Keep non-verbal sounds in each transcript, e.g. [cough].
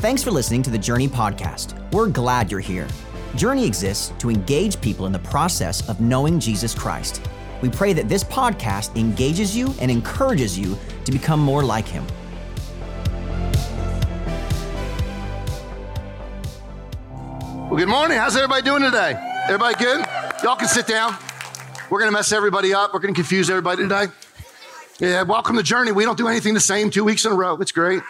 Thanks for listening to the Journey podcast. We're glad you're here. Journey exists to engage people in the process of knowing Jesus Christ. We pray that this podcast engages you and encourages you to become more like Him. Well, good morning. How's everybody doing today? Everybody good? Y'all can sit down. We're going to mess everybody up. We're going to confuse everybody today. Yeah, welcome to Journey. We don't do anything the same two weeks in a row. It's great.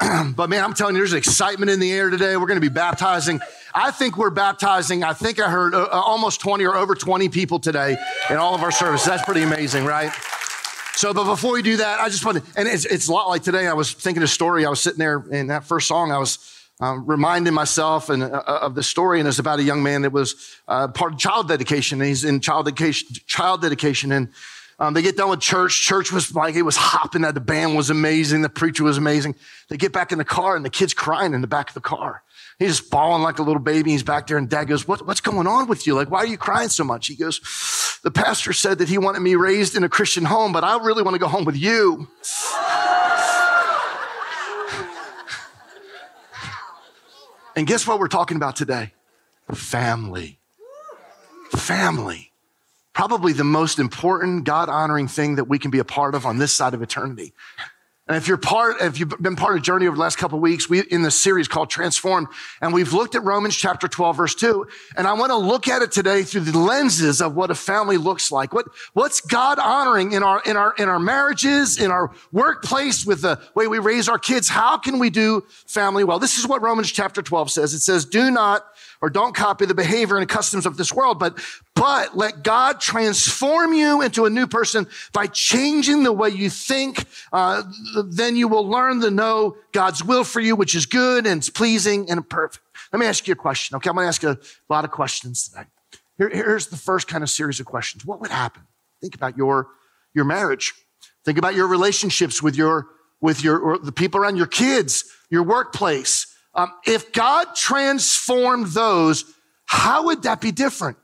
[clears throat] but man, I'm telling you, there's excitement in the air today. We're going to be baptizing. I think we're baptizing. I think I heard uh, uh, almost 20 or over 20 people today in all of our services. That's pretty amazing, right? So, but before we do that, I just want to, and it's, it's a lot like today. I was thinking a story. I was sitting there in that first song. I was um, reminding myself and uh, uh of the story, and it's about a young man that was uh, part of child dedication. And he's in child dedication, child dedication, and um, they get done with church. Church was like, it was hopping. That the band was amazing. The preacher was amazing. They get back in the car and the kid's crying in the back of the car. He's just bawling like a little baby. He's back there and dad goes, what, what's going on with you? Like, why are you crying so much? He goes, the pastor said that he wanted me raised in a Christian home, but I really want to go home with you. and guess what we're talking about today? Family. Family probably the most important God honoring thing that we can be a part of on this side of eternity. And if you're part, if you've been part of Journey over the last couple weeks, we in this series called Transformed, and we've looked at Romans chapter 12, verse 2. And I want to look at it today through the lenses of what a family looks like. What, what's God honoring in our, in our, in our marriages, in our workplace, with the way we raise our kids? How can we do family well? This is what Romans chapter 12 says. It says, do not or don't copy the behavior and customs of this world, but, but let God transform you into a new person by changing the way you think. Uh, then you will learn to know God's will for you, which is good and it's pleasing and perfect. Let me ask you a question. Okay. I'm going to ask you a lot of questions today. Here, here's the first kind of series of questions. What would happen? Think about your, your marriage. Think about your relationships with your, with your, the people around your kids, your workplace, um, if God transformed those, how would that be different?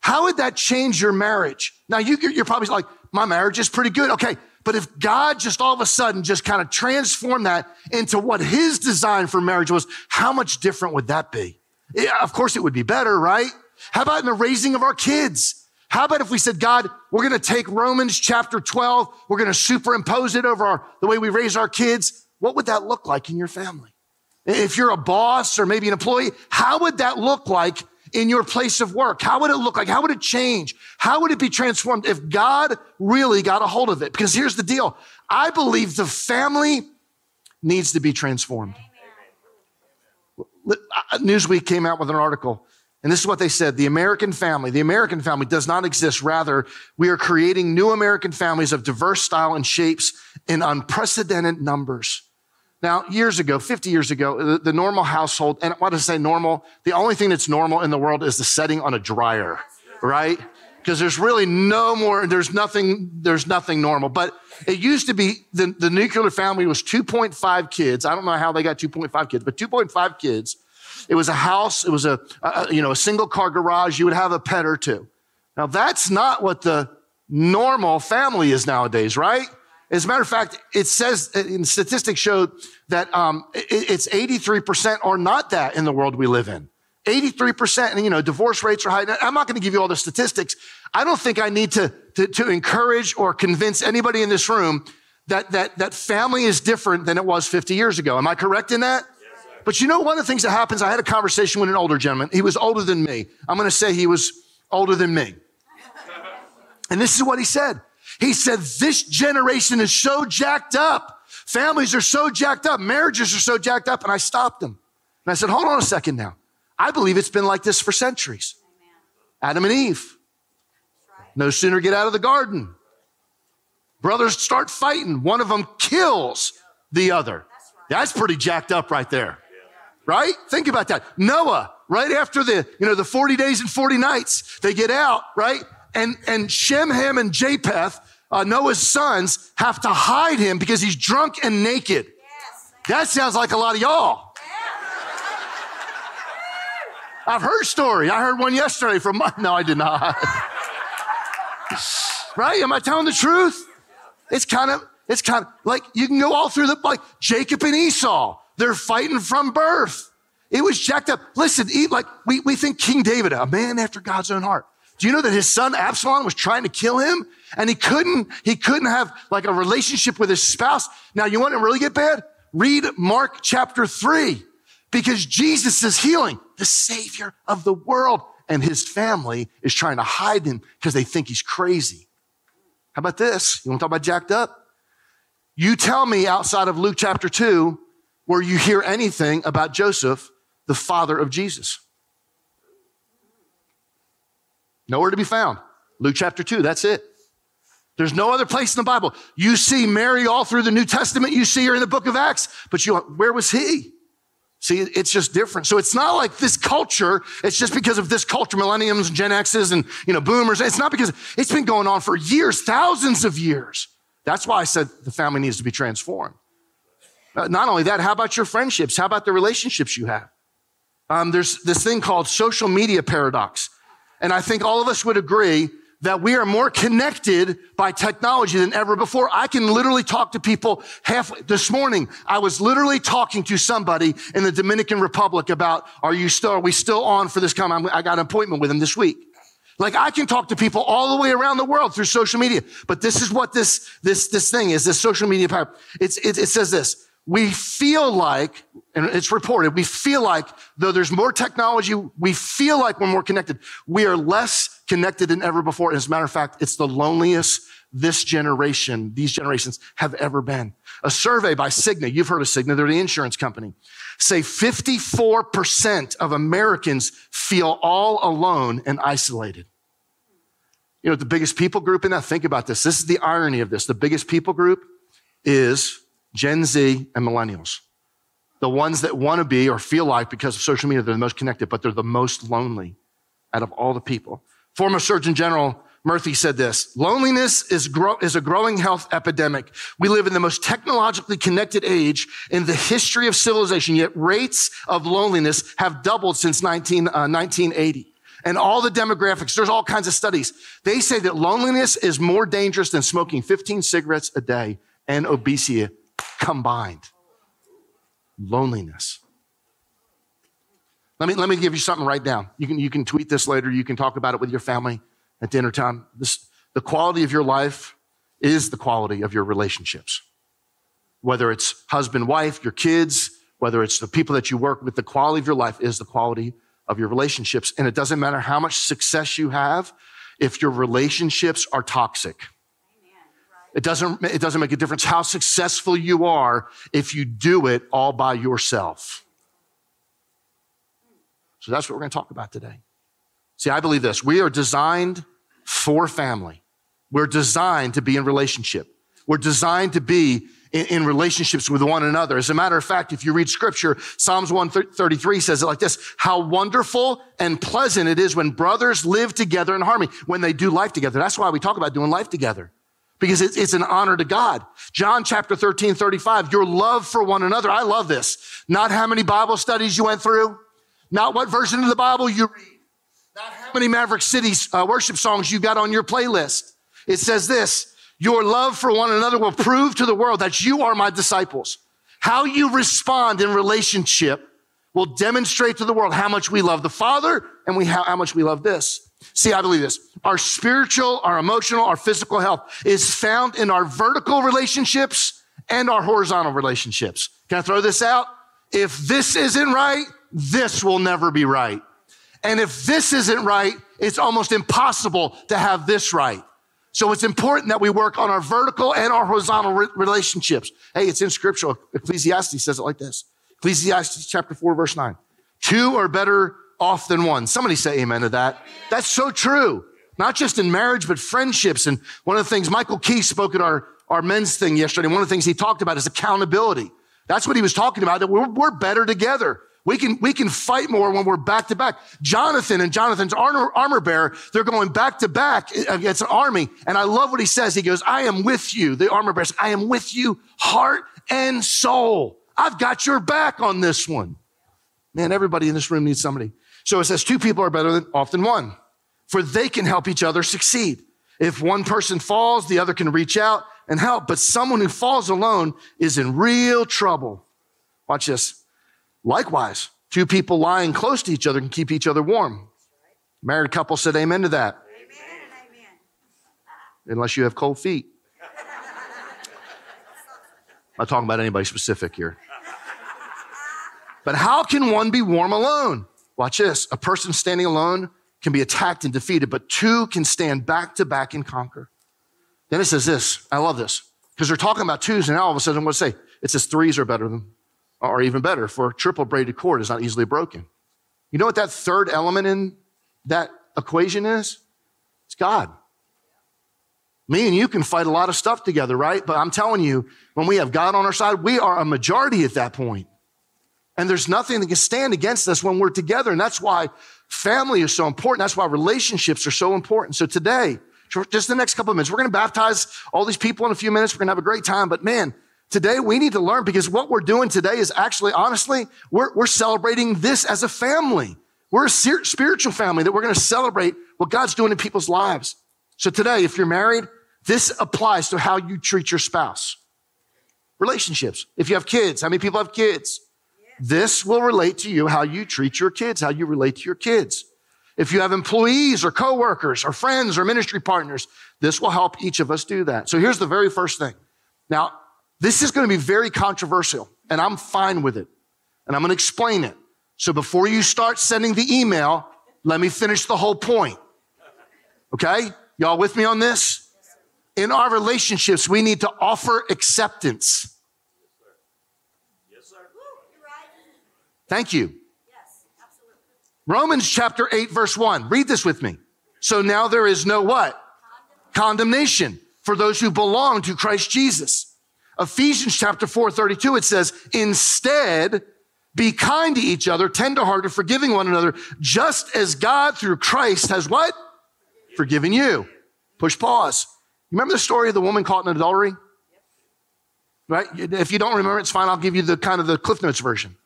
How would that change your marriage? Now, you, you're probably like, my marriage is pretty good. Okay. But if God just all of a sudden just kind of transformed that into what his design for marriage was, how much different would that be? Yeah, of course, it would be better, right? How about in the raising of our kids? How about if we said, God, we're going to take Romans chapter 12, we're going to superimpose it over our, the way we raise our kids? What would that look like in your family? If you're a boss or maybe an employee, how would that look like in your place of work? How would it look like? How would it change? How would it be transformed if God really got a hold of it? Because here's the deal. I believe the family needs to be transformed. Newsweek came out with an article, and this is what they said. The American family, the American family does not exist. Rather, we are creating new American families of diverse style and shapes in unprecedented numbers. Now, years ago, 50 years ago, the, the normal household, and what I say normal, the only thing that's normal in the world is the setting on a dryer, right? Because there's really no more, there's nothing, there's nothing normal. But it used to be the, the nuclear family was 2.5 kids. I don't know how they got 2.5 kids, but 2.5 kids. It was a house. It was a, a you know, a single car garage. You would have a pet or two. Now that's not what the normal family is nowadays, right? As a matter of fact, it says, and statistics show that um, it's 83% or not that in the world we live in. 83%, and you know, divorce rates are high. I'm not going to give you all the statistics. I don't think I need to, to, to encourage or convince anybody in this room that, that, that family is different than it was 50 years ago. Am I correct in that? But you know, one of the things that happens, I had a conversation with an older gentleman. He was older than me. I'm going to say he was older than me. [laughs] And this is what he said. He said, this generation is so jacked up. Families are so jacked up. Marriages are so jacked up. And I stopped him. And I said, hold on a second now. I believe it's been like this for centuries. Adam and Eve. No sooner get out of the garden. Brothers start fighting. One of them kills the other. That's pretty jacked up right there. Right? Think about that. Noah, right after the, you know, the 40 days and 40 nights, they get out, right? And, and Shem, Ham, and Japheth uh, Noah's sons have to hide him because he's drunk and naked. Yes. That sounds like a lot of y'all. I've heard story. I heard one yesterday from my, [laughs] no, I did not. [laughs] right? Am I telling the truth? It's kind of, it's kind of like you can go all through the, like Jacob and Esau. They're fighting from birth. It was jacked up. Listen, like we, we think King David, a man after God's own heart. Do you know that his son Absalom was trying to kill him and he couldn't, he couldn't have like a relationship with his spouse? Now you want to really get bad? Read Mark chapter three because Jesus is healing the savior of the world and his family is trying to hide him because they think he's crazy. How about this? You want to talk about jacked up? You tell me outside of Luke chapter two where you hear anything about Joseph, the father of Jesus. Nowhere to be found. Luke chapter 2, that's it. There's no other place in the Bible. You see Mary all through the New Testament. You see her in the book of Acts, but you, where was he? See, it's just different. So it's not like this culture. It's just because of this culture, millenniums, and Gen X's, and you know, boomers. It's not because it's been going on for years, thousands of years. That's why I said the family needs to be transformed. Uh, not only that, how about your friendships? How about the relationships you have? Um, there's this thing called social media paradox. And I think all of us would agree that we are more connected by technology than ever before. I can literally talk to people half this morning. I was literally talking to somebody in the Dominican Republic about, are you still, are we still on for this come? I got an appointment with him this week. Like I can talk to people all the way around the world through social media. But this is what this, this, this thing is, this social media power. It's, it, it says this we feel like, and it's reported, we feel like though there's more technology, we feel like we're more connected. We are less connected than ever before. As a matter of fact, it's the loneliest this generation, these generations have ever been. A survey by Cigna, you've heard of Cigna, they're the insurance company, say 54% of Americans feel all alone and isolated. You know, the biggest people group in that, think about this. This is the irony of this. The biggest people group is Gen Z, and millennials. The ones that want to be or feel like, because of social media, they're the most connected, but they're the most lonely out of all the people. Former Surgeon General Murthy said this Loneliness is, is a growing health epidemic. We live in the most technologically connected age in the history of civilization, yet rates of loneliness have doubled since 19, uh, 1980 and all the demographics. There's all kinds of studies. They say that loneliness is more dangerous than smoking 15 cigarettes a day and obesity combined. Loneliness. Let me, let me give you something right now. You can, you can tweet this later. You can talk about it with your family at dinner time. This, the quality of your life is the quality of your relationships. Whether it's husband, wife, your kids, whether it's the people that you work with, the quality of your life is the quality of your relationships. And it doesn't matter how much success you have if your relationships are toxic. It doesn't, it doesn't make a difference how successful you are if you do it all by yourself. So that's what we're going to talk about today. See, I believe this. We are designed for family. We're designed to be in relationship. We're designed to be in, in, relationships with one another. As a matter of fact, if you read scripture, Psalms 133 says it like this, how wonderful and pleasant it is when brothers live together in harmony, when they do life together. That's why we talk about doing life together because it's an honor to God. John chapter 13, 35, your love for one another. I love this. Not how many Bible studies you went through, not what version of the Bible you read, not how many Maverick City uh, worship songs you got on your playlist. It says this, your love for one another will prove to the world that you are my disciples. How you respond in relationship will demonstrate to the world how much we love the Father and we, how, how much we love this. See, I believe this. Our spiritual, our emotional, our physical health is found in our vertical relationships and our horizontal relationships. Can I throw this out? If this isn't right, this will never be right. And if this isn't right, it's almost impossible to have this right. So it's important that we work on our vertical and our horizontal re- relationships. Hey, it's in scripture. Ecclesiastes says it like this. Ecclesiastes chapter 4, verse 9. Two are better off than one. Somebody say amen to that. That's so true. Not just in marriage, but friendships. And one of the things Michael Key spoke at our, our men's thing yesterday. One of the things he talked about is accountability. That's what he was talking about, that we're, we're better together. We can, we can fight more when we're back to back. Jonathan and Jonathan's armor, armor bearer, they're going back to back against an army. And I love what he says. He goes, I am with you. The armor bearer I am with you, heart and soul. I've got your back on this one. Man, everybody in this room needs somebody. So it says two people are better than often one, for they can help each other succeed. If one person falls, the other can reach out and help, but someone who falls alone is in real trouble. Watch this. Likewise, two people lying close to each other can keep each other warm. Married couple said amen to that. Amen and amen. Unless you have cold feet. I'm not talking about anybody specific here. But how can one be warm alone? Watch this. A person standing alone can be attacked and defeated, but two can stand back to back and conquer. Then it says this. I love this because they're talking about twos, and now all of a sudden, what to say? It says threes are better than, or even better, for a triple braided cord is not easily broken. You know what that third element in that equation is? It's God. Me and you can fight a lot of stuff together, right? But I'm telling you, when we have God on our side, we are a majority at that point. And there's nothing that can stand against us when we're together. And that's why family is so important. That's why relationships are so important. So today, just the next couple of minutes, we're going to baptize all these people in a few minutes. We're going to have a great time. But man, today we need to learn because what we're doing today is actually, honestly, we're, we're celebrating this as a family. We're a spiritual family that we're going to celebrate what God's doing in people's lives. So today, if you're married, this applies to how you treat your spouse. Relationships. If you have kids, how many people have kids? This will relate to you how you treat your kids, how you relate to your kids. If you have employees or coworkers or friends or ministry partners, this will help each of us do that. So here's the very first thing. Now, this is going to be very controversial and I'm fine with it. And I'm going to explain it. So before you start sending the email, let me finish the whole point. Okay? Y'all with me on this? In our relationships, we need to offer acceptance. Thank you. Yes, absolutely. Romans chapter 8, verse 1. Read this with me. So now there is no what? Condemnation, Condemnation for those who belong to Christ Jesus. Ephesians chapter 4, 32, it says, instead, be kind to each other, tenderhearted, forgiving one another, just as God through Christ has what? Forgiven you. Push pause. You remember the story of the woman caught in adultery? Right? If you don't remember, it's fine. I'll give you the kind of the Cliff Notes version.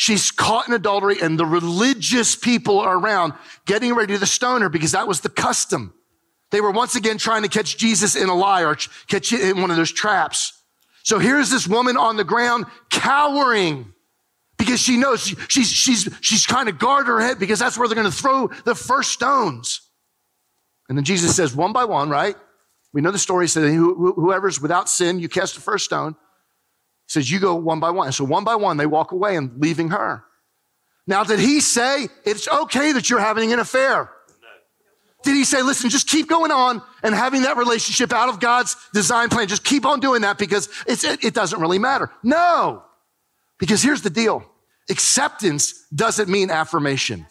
She's caught in adultery and the religious people are around getting ready to stone her because that was the custom. They were once again trying to catch Jesus in a lie or catch it in one of those traps. So here's this woman on the ground cowering because she knows she, she's, she's, she's trying to guard her head because that's where they're going to throw the first stones. And then Jesus says, one by one, right? We know the story. Said, whoever's without sin, you cast the first stone says, You go one by one. And so one by one, they walk away and leaving her. Now, did he say it's okay that you're having an affair? Did he say, listen, just keep going on and having that relationship out of God's design plan? Just keep on doing that because it, it doesn't really matter. No, because here's the deal acceptance doesn't mean affirmation.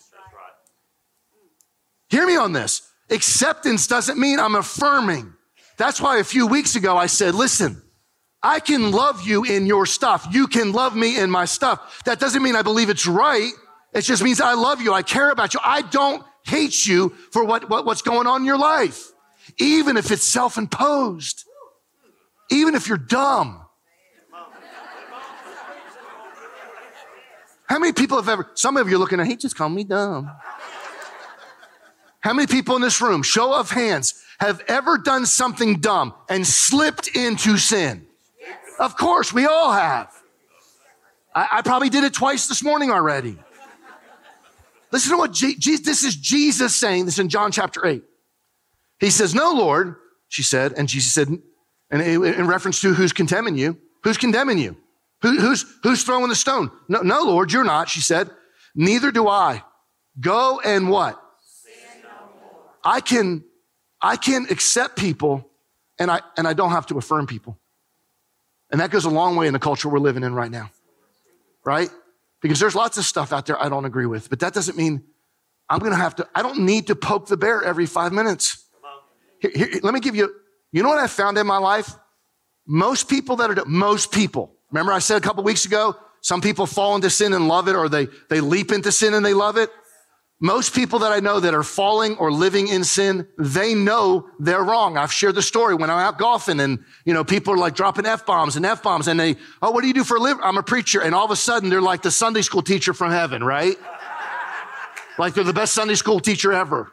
Hear me on this. Acceptance doesn't mean I'm affirming. That's why a few weeks ago I said, listen, I can love you in your stuff. You can love me in my stuff. That doesn't mean I believe it's right. It just means I love you. I care about you. I don't hate you for what, what what's going on in your life. Even if it's self-imposed. Even if you're dumb. How many people have ever, some of you are looking at, he just called me dumb. How many people in this room, show of hands, have ever done something dumb and slipped into sin? Of course, we all have. I, I probably did it twice this morning already. Listen to what Je- this is Jesus saying this in John chapter 8. He says, No, Lord, she said, and Jesus said, and in reference to who's condemning you, who's condemning you? Who, who's, who's throwing the stone? No, no, Lord, you're not, she said. Neither do I. Go and what? I can, I can accept people and I, and I don't have to affirm people. And that goes a long way in the culture we're living in right now, right? Because there's lots of stuff out there I don't agree with, but that doesn't mean I'm going to have to, I don't need to poke the bear every five minutes. Here, here, let me give you, you know what I found in my life? Most people that are, most people, remember I said a couple weeks ago, some people fall into sin and love it, or they, they leap into sin and they love it. Most people that I know that are falling or living in sin, they know they're wrong. I've shared the story when I'm out golfing and, you know, people are like dropping F-bombs and F-bombs and they, oh, what do you do for a living? I'm a preacher. And all of a sudden they're like the Sunday school teacher from heaven, right? like they're the best Sunday school teacher ever.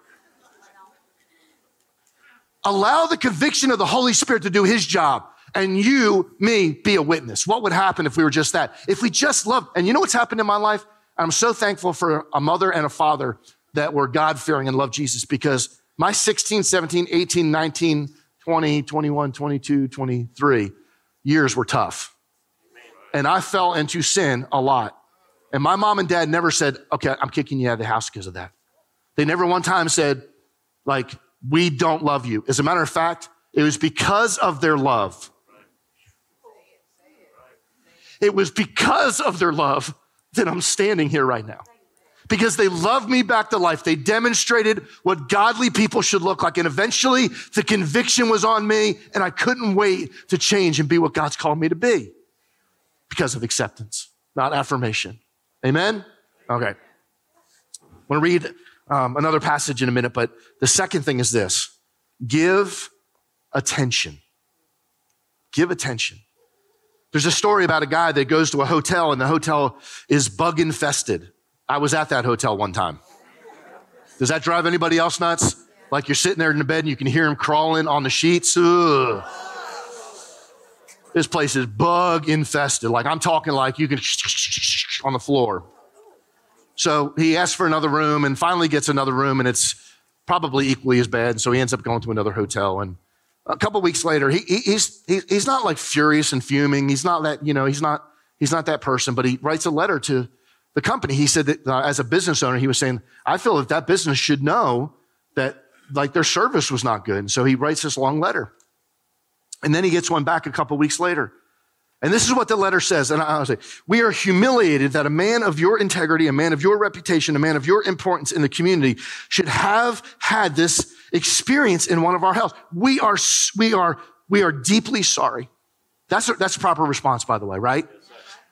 Allow the conviction of the Holy Spirit to do his job. and you, me, be a witness. What would happen if we were just that? If we just loved, and you know what's happened in my life? I'm so thankful for a mother and a father that were God fearing and loved Jesus because my 16, 17, 18, 19, 20, 21, 22, 23 years were tough. And I fell into sin a lot. And my mom and dad never said, okay, I'm kicking you out of the house because of that. They never one time said, like, we don't love you. As a matter of fact, it was because of their love. It was because of their love that I'm standing here right now. Because they loved me back to life. They demonstrated what godly people should look like. And eventually the conviction was on me and I couldn't wait to change and be what God's called me to be because of acceptance, not affirmation. Amen? Okay. I want to read um, another passage in a minute, but the second thing is this give attention. Give attention. There's a story about a guy that goes to a hotel and the hotel is bug infested. I was at that hotel one time. Does that drive anybody else nuts? Like you're sitting there in the bed and you can hear him crawling on the sheets. Ugh. This place is bug infested. Like I'm talking like you can on the floor. So he asks for another room and finally gets another room, and it's probably equally as bad. So he ends up going to another hotel. And a couple weeks later, he, he, he's, he, he's not like furious and fuming. He's not that, you know, he's not, he's not that person, but he writes a letter to the company. He said that uh, as a business owner, he was saying, I feel that that business should know that like their service was not good. And so he writes this long letter. And then he gets one back a couple weeks later. And this is what the letter says. And I'll say, we are humiliated that a man of your integrity, a man of your reputation, a man of your importance in the community should have had this experience in one of our houses. We are, we are, we are deeply sorry. That's a, that's a proper response, by the way, right?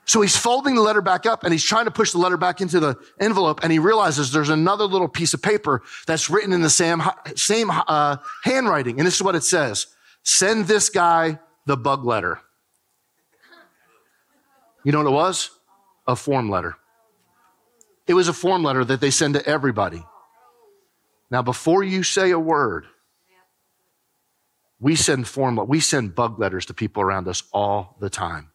So he's folding the letter back up and he's trying to push the letter back into the envelope and he realizes there's another little piece of paper that's written in the same, same uh, handwriting. And this is what it says. Send this guy the bug letter. You know what it was? A form letter. It was a form letter that they send to everybody. Now, before you say a word, we send form, we send bug letters to people around us all the time.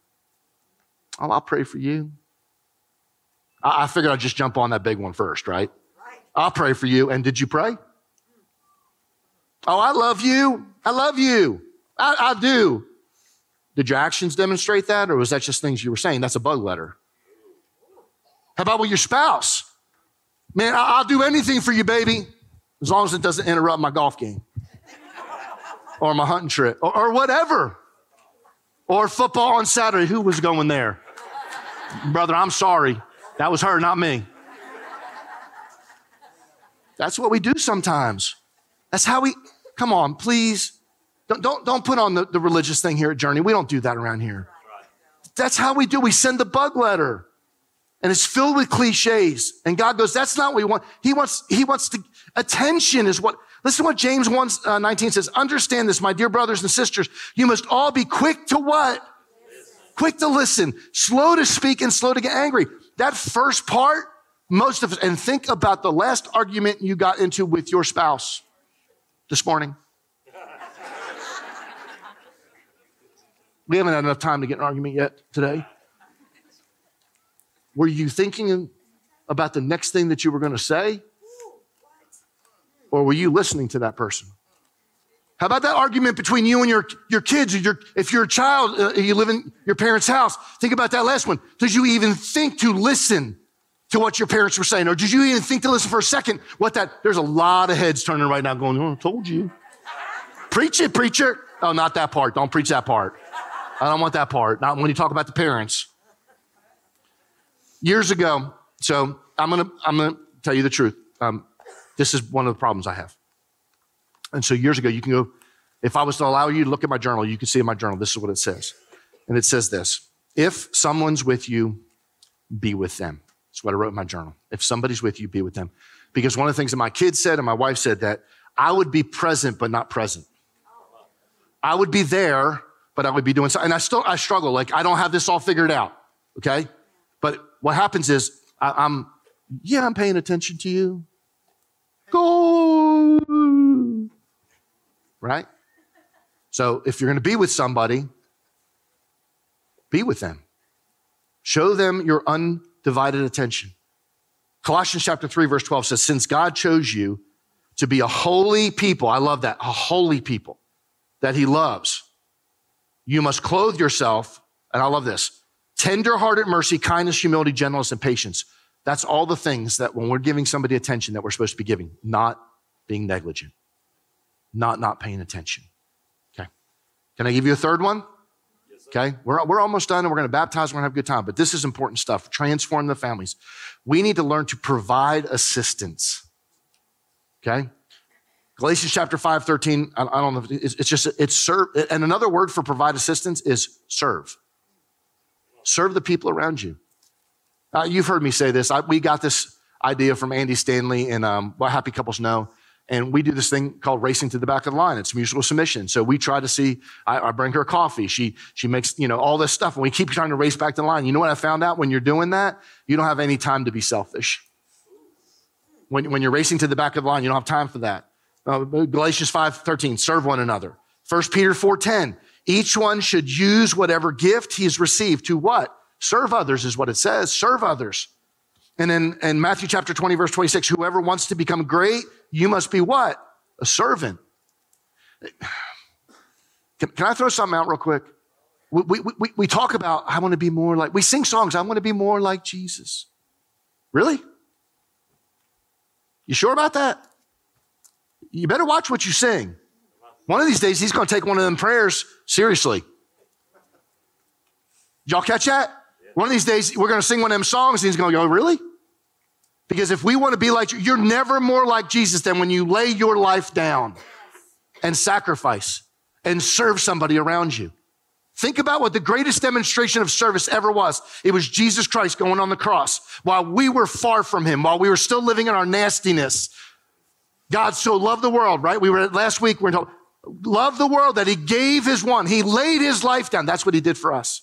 Oh, I'll pray for you. I, I figured I'd just jump on that big one first, right? right? I'll pray for you. And did you pray? Oh, I love you. I love you. I, I do. Did your actions demonstrate that, or was that just things you were saying? That's a bug letter. How about with your spouse? Man, I'll do anything for you, baby, as long as it doesn't interrupt my golf game or my hunting trip or, or whatever. Or football on Saturday. Who was going there? Brother, I'm sorry. That was her, not me. That's what we do sometimes. That's how we, come on, please don't, don't, don't put on the, the religious thing here at Journey. We don't do that around here. That's how we do. We send the bug letter and it's filled with cliches. And God goes, that's not what we want. He wants, he wants to, attention is what, listen to what James 1, uh, 19 says. Understand this, my dear brothers and sisters. You must all be quick to what? Quick to listen, slow to speak and slow to get angry. That first part, most of us, and think about the last argument you got into with your spouse this morning. We haven't had enough time to get an argument yet today. Were you thinking about the next thing that you were going to say? Or were you listening to that person? How about that argument between you and your, your kids? Your, if you're a child, uh, you live in your parents' house, think about that last one. Did you even think to listen to what your parents were saying? Or did you even think to listen for a second what that, there's a lot of heads turning right now going, oh, I told you. Preach it, preacher. Oh, not that part. Don't preach that part. I don't want that part. Not when you talk about the parents. Years ago, so I'm gonna I'm gonna tell you the truth. Um, this is one of the problems I have. And so years ago, you can go. If I was to allow you to look at my journal, you can see in my journal. This is what it says, and it says this: If someone's with you, be with them. That's what I wrote in my journal. If somebody's with you, be with them. Because one of the things that my kids said and my wife said that I would be present but not present. I would be there, but I would be doing something. And I still, I struggle. Like, I don't have this all figured out. Okay. But what happens is I, am yeah, I'm paying attention to you. Go. Right? So if you're going to be with somebody, be with them. Show them your undivided attention. Colossians chapter 3, verse 12 says, Since God chose you to be a holy people, I love that, a holy people that he loves, you must clothe yourself, and I love this, tender-hearted mercy, kindness, humility, gentleness, and patience. That's all the things that when we're giving somebody attention that we're supposed to be giving, not being negligent, not not paying attention. Okay. Can I give you a third one? Okay. We're, we're almost done and we're going to baptize. We're going to have a good time, but this is important stuff. Transform the families. We need to learn to provide assistance. Okay. Galatians chapter 5, 13. I, I don't know. It's, it's just, it's serve. And another word for provide assistance is serve. Serve the people around you. Uh, you've heard me say this. I, we got this idea from Andy Stanley and um, what Happy Couples Know. And we do this thing called racing to the back of the line. It's mutual submission. So we try to see, I, I, bring her coffee. She, she makes, you know, all this stuff. And we keep trying to race back to the line. You know what I found out when you're doing that? You don't have any time to be selfish. When, when you're racing to the back of the line, you don't have time for that. Uh, Galatians 5, 13, serve one another. 1 Peter 4, 10, each one should use whatever gift he has received to what? Serve others is what it says. Serve others. And in, in Matthew chapter 20, verse 26, whoever wants to become great, you must be what? A servant. [sighs] Can, can I throw something out real quick? We, we, we, we talk about, I want to be more like, we sing songs, I want to be more like Jesus. Really? You sure about that? You better watch what you sing. One of these days, he's going to take one of them prayers seriously. Y'all catch that? One of these days, we're going to sing one of them songs, and he's going to go, Really? Because if we want to be like you, you're never more like Jesus than when you lay your life down and sacrifice and serve somebody around you. Think about what the greatest demonstration of service ever was. It was Jesus Christ going on the cross while we were far from him, while we were still living in our nastiness. God so loved the world, right? We were last week, we are told, love the world that he gave his one. He laid his life down. That's what he did for us.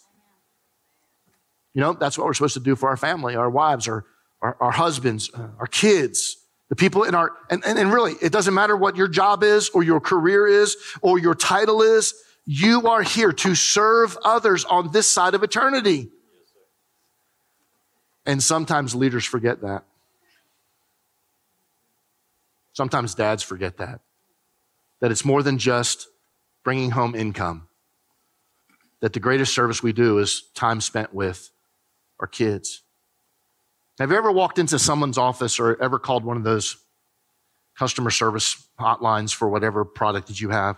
You know, that's what we're supposed to do for our family, our wives, our our, our husbands, uh, our kids, the people in our, and, and, and really, it doesn't matter what your job is or your career is or your title is. You are here to serve others on this side of eternity. And sometimes leaders forget that. Sometimes dads forget that. That it's more than just bringing home income. That the greatest service we do is time spent with our kids. Have you ever walked into someone's office or ever called one of those customer service hotlines for whatever product that you have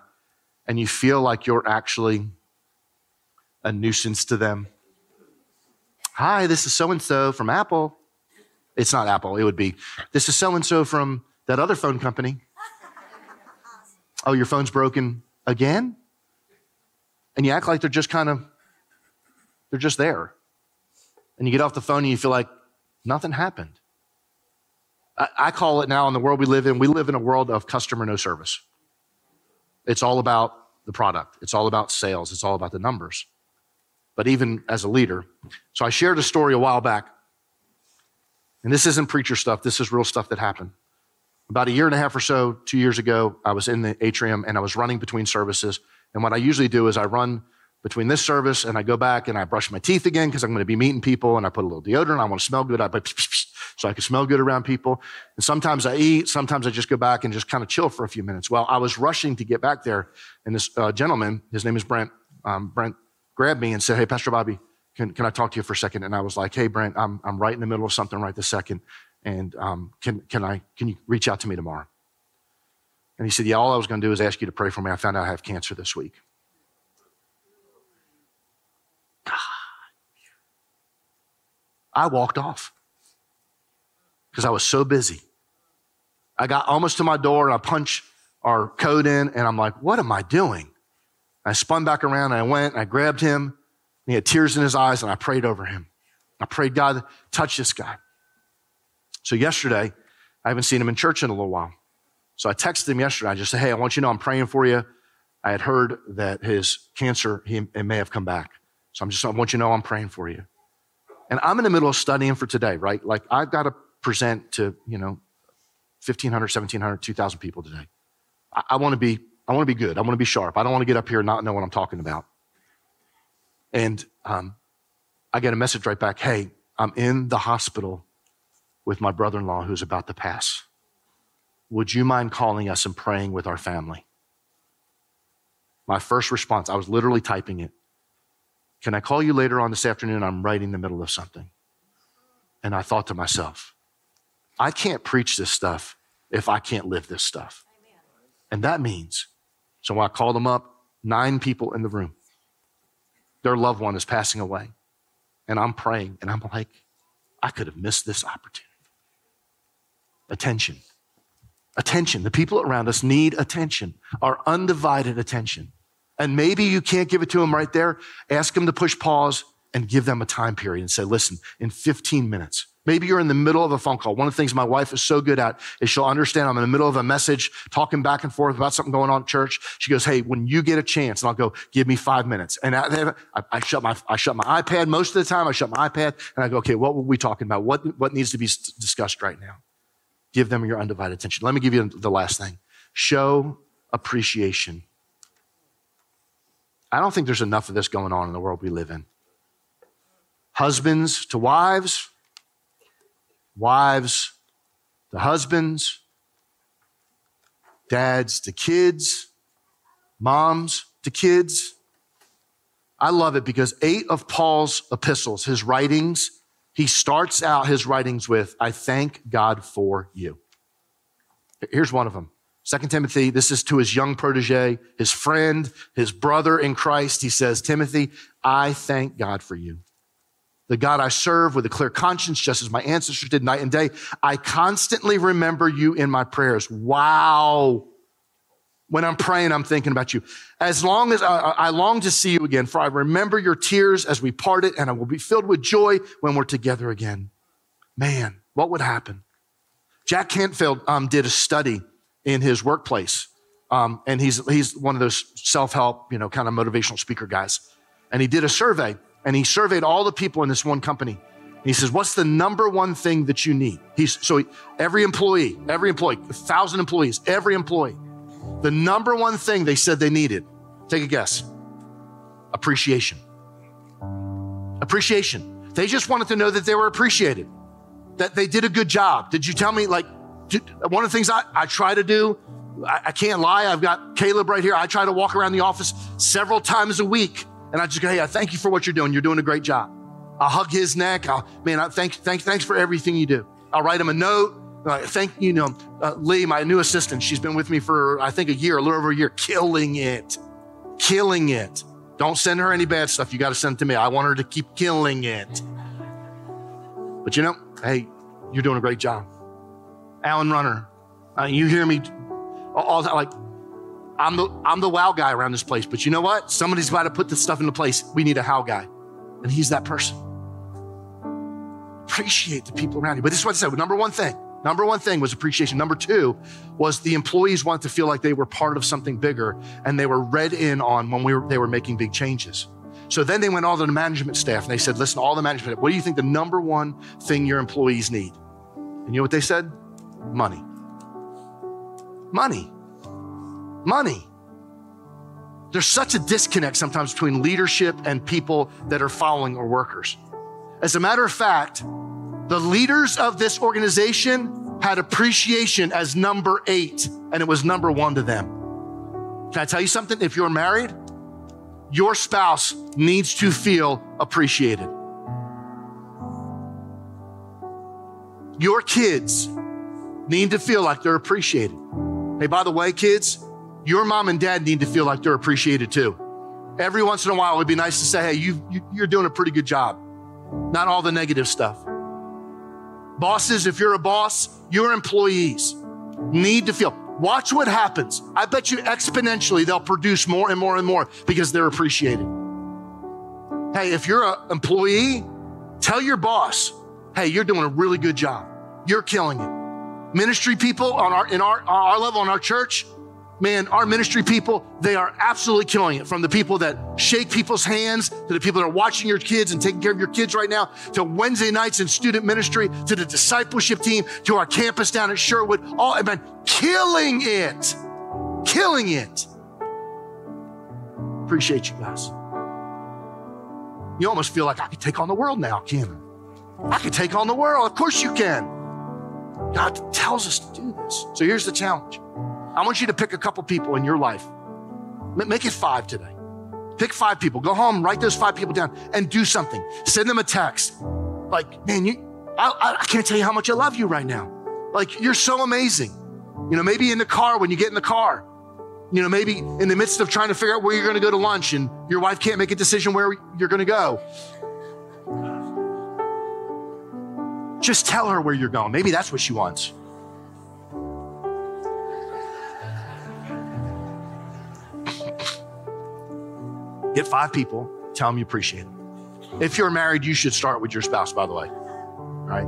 and you feel like you're actually a nuisance to them? Hi, this is so and so from Apple. It's not Apple, it would be, this is so and so from that other phone company. Oh, your phone's broken again? And you act like they're just kind of, they're just there. And you get off the phone and you feel like, Nothing happened. I, call it now in the world we live in, we live in a world of customer no service. It's all about the product, it's all about sales, it's all about the numbers. But even as a leader, so I shared a story a while back, and this isn't preacher stuff, this is real stuff that happened. About a year and a half or so, two years ago, I was in the atrium and I was running between services. And what I usually do is I run between this service and I go back and I brush my teeth again because I'm going to be meeting people and I put a little deodorant. I want to smell good. I put so I can smell good around people. And sometimes I eat. Sometimes I just go back and just kind of chill for a few minutes. Well, I was rushing to get back there, and this uh, gentleman, his name is Brent. Um, Brent grabbed me and said, "Hey, Pastor Bobby, can, can I talk to you for a second? And I was like, "Hey, Brent, I'm I'm right in the middle of something right this second, and um, can can I can you reach out to me tomorrow?" And he said, "Yeah, all I was going to do is ask you to pray for me. I found out I have cancer this week." I walked off because I was so busy. I got almost to my door and I punched our code in and I'm like, what am I doing? I spun back around and I went and I grabbed him. He had tears in his eyes and I prayed over him. I prayed, God, touch this guy. So yesterday, I haven't seen him in church in a little while. So I texted him yesterday. I just said, hey, I want you to know I'm praying for you. I had heard that his cancer, he, it may have come back. So I'm just, I want you to know I'm praying for you. And I'm in the middle of studying for today, right? Like I've got to present to, you know, 1,500, 1,700, 2,000 people today. I, I want to be, I want to be good. I want to be sharp. I don't want to get up here and not know what I'm talking about. And um, I get a message right back Hey, I'm in the hospital with my brother in law who's about to pass. Would you mind calling us and praying with our family? My first response, I was literally typing it. Can I call you later on this afternoon? I'm right in the middle of something. And I thought to myself, I can't preach this stuff if I can't live this stuff. And that means, so I called them up, nine people in the room, their loved one is passing away. And I'm praying, and I'm like, I could have missed this opportunity. Attention. Attention. The people around us need attention, our undivided attention. And maybe you can't give it to them right there. Ask them to push pause and give them a time period and say, listen, in 15 minutes, maybe you're in the middle of a phone call. One of the things my wife is so good at is she'll understand I'm in the middle of a message, talking back and forth about something going on at church. She goes, Hey, when you get a chance, and I'll go, give me five minutes. And I, I, shut my, I shut my iPad most of the time. I shut my iPad and I go, okay, what were we talking about? What, what needs to be discussed right now? Give them your undivided attention. Let me give you the last thing. Show appreciation. I don't think there's enough of this going on in the world we live in. Husbands to wives, wives to husbands, dads to kids, moms to kids. I love it because eight of Paul's epistles, his writings, he starts out his writings with, I thank God for you. Here's one of them. Second Timothy, this is to his young protege, his friend, his brother in Christ. He says, Timothy, I thank God for you. The God I serve with a clear conscience, just as my ancestors did night and day. I constantly remember you in my prayers. Wow. When I'm praying, I'm thinking about you. As long as I, I, long to see you again, for I remember your tears as we parted, and I will be filled with joy when we're together again. Man, what would happen? Jack Canfield um, did a study in his workplace, um, and he's he's one of those self help, you know, kind of motivational speaker guys. And he did a survey, and he surveyed all the people in this one company. And he says, "What's the number one thing that you need?" He's so he, every employee, every employee, a thousand employees, every employee the number one thing they said they needed, take a guess appreciation. Appreciation. They just wanted to know that they were appreciated, that they did a good job. Did you tell me, like, one of the things I, I try to do, I, I can't lie, I've got Caleb right here. I try to walk around the office several times a week, and I just go, hey, I thank you for what you're doing. You're doing a great job. I'll hug his neck. I'll, man, I thank, thank, thanks for everything you do. I'll write him a note. Uh, thank you know uh, Lee, my new assistant. She's been with me for I think a year, a little over a year, killing it, killing it. Don't send her any bad stuff. You got to send it to me. I want her to keep killing it. But you know, hey, you're doing a great job. Alan Runner, uh, you hear me all the like. I'm the I'm the wow guy around this place, but you know what? Somebody's got to put this stuff into place. We need a how guy, and he's that person. Appreciate the people around you. But this is what I said. Number one thing Number one thing was appreciation. Number two was the employees wanted to feel like they were part of something bigger and they were read in on when we were, they were making big changes. So then they went all to the management staff and they said, listen, all the management, what do you think the number one thing your employees need? And you know what they said? Money. Money. Money. There's such a disconnect sometimes between leadership and people that are following or workers. As a matter of fact, the leaders of this organization had appreciation as number eight, and it was number one to them. Can I tell you something? If you're married, your spouse needs to feel appreciated. Your kids need to feel like they're appreciated. Hey, by the way, kids, your mom and dad need to feel like they're appreciated too. Every once in a while, it would be nice to say, hey, you, you're doing a pretty good job. Not all the negative stuff. Bosses, if you're a boss, your employees need to feel. Watch what happens. I bet you exponentially they'll produce more and more and more because they're appreciated. Hey, if you're an employee, tell your boss, hey, you're doing a really good job. You're killing it. Ministry people on our in our our level in our church, man, our ministry people, they are absolutely killing it. From the people that shake people's hands to the people that are watching your kids and taking care of your kids right now, to Wednesday nights in student ministry, to the discipleship team, to our campus down at Sherwood, all, man, killing it. Killing it. Appreciate you guys. You almost feel like I could take on the world now, Kim. I can take on the world. Of course you can. God tells us to do this. So here's the challenge. I want you to pick a couple people in your life. Make it five today. Pick five people. Go home, write those five people down, and do something. Send them a text. Like, man, you, I, I can't tell you how much I love you right now. Like, you're so amazing. You know, maybe in the car when you get in the car. You know, maybe in the midst of trying to figure out where you're going to go to lunch and your wife can't make a decision where you're going to go. Just tell her where you're going. Maybe that's what she wants. Get five people, tell them you appreciate them. If you're married, you should start with your spouse, by the way. Right?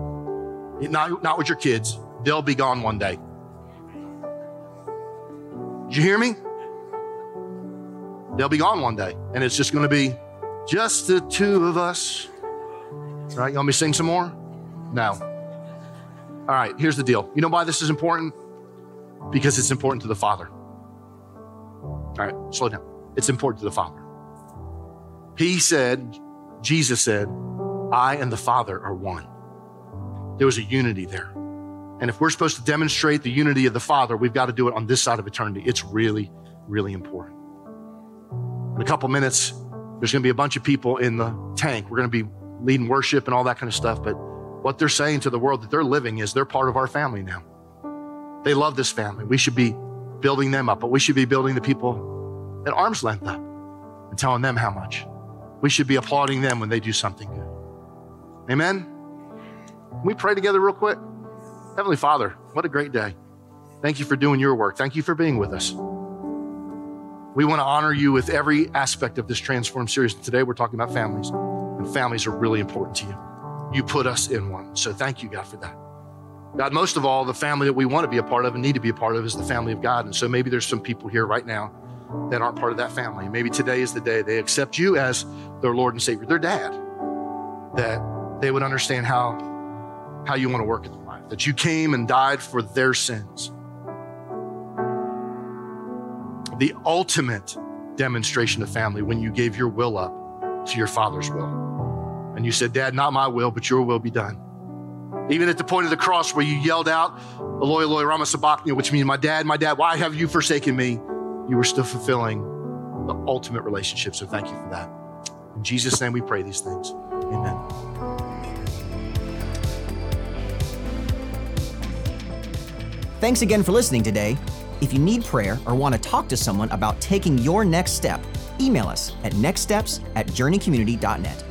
Not, not with your kids. They'll be gone one day. Did you hear me? They'll be gone one day. And it's just going to be just the two of us. Right? You want me to sing some more? No. All right, here's the deal. You know why this is important? Because it's important to the Father. All right, slow down. It's important to the Father. He said, Jesus said, I and the Father are one. There was a unity there. And if we're supposed to demonstrate the unity of the Father, we've got to do it on this side of eternity. It's really, really important. In a couple minutes, there's going to be a bunch of people in the tank. We're going to be leading worship and all that kind of stuff. But what they're saying to the world that they're living is they're part of our family now. They love this family. We should be building them up, but we should be building the people at arm's length up and telling them how much. We should be applauding them when they do something good. Amen? Can we pray together real quick? Heavenly Father, what a great day. Thank you for doing your work. Thank you for being with us. We want to honor you with every aspect of this Transform series. Today we're talking about families, and families are really important to you you put us in one. So thank you, God, for that. God, most of all, the family that we want to be a part of and need to be a part of is the family of God. And so maybe there's some people here right now that aren't part of that family. Maybe today is the day they accept you as their Lord and Savior, their dad, that they would understand how, how you want to work in their life, that you came and died for their sins. The ultimate demonstration of family when you gave your will up to your Father's will. And you said, Dad, not my will, but your will be done. Even at the point of the cross where you yelled out, Eloi, Eloi, lama sabachthani, which means, my dad, my dad, why have you forsaken me? You were still fulfilling the ultimate relationship. So thank you for that. In Jesus' name we pray these things. Amen. Thanks again for listening today. If you need prayer or want to talk to someone about taking your next step, email us at nextsteps at journeycommunity.net.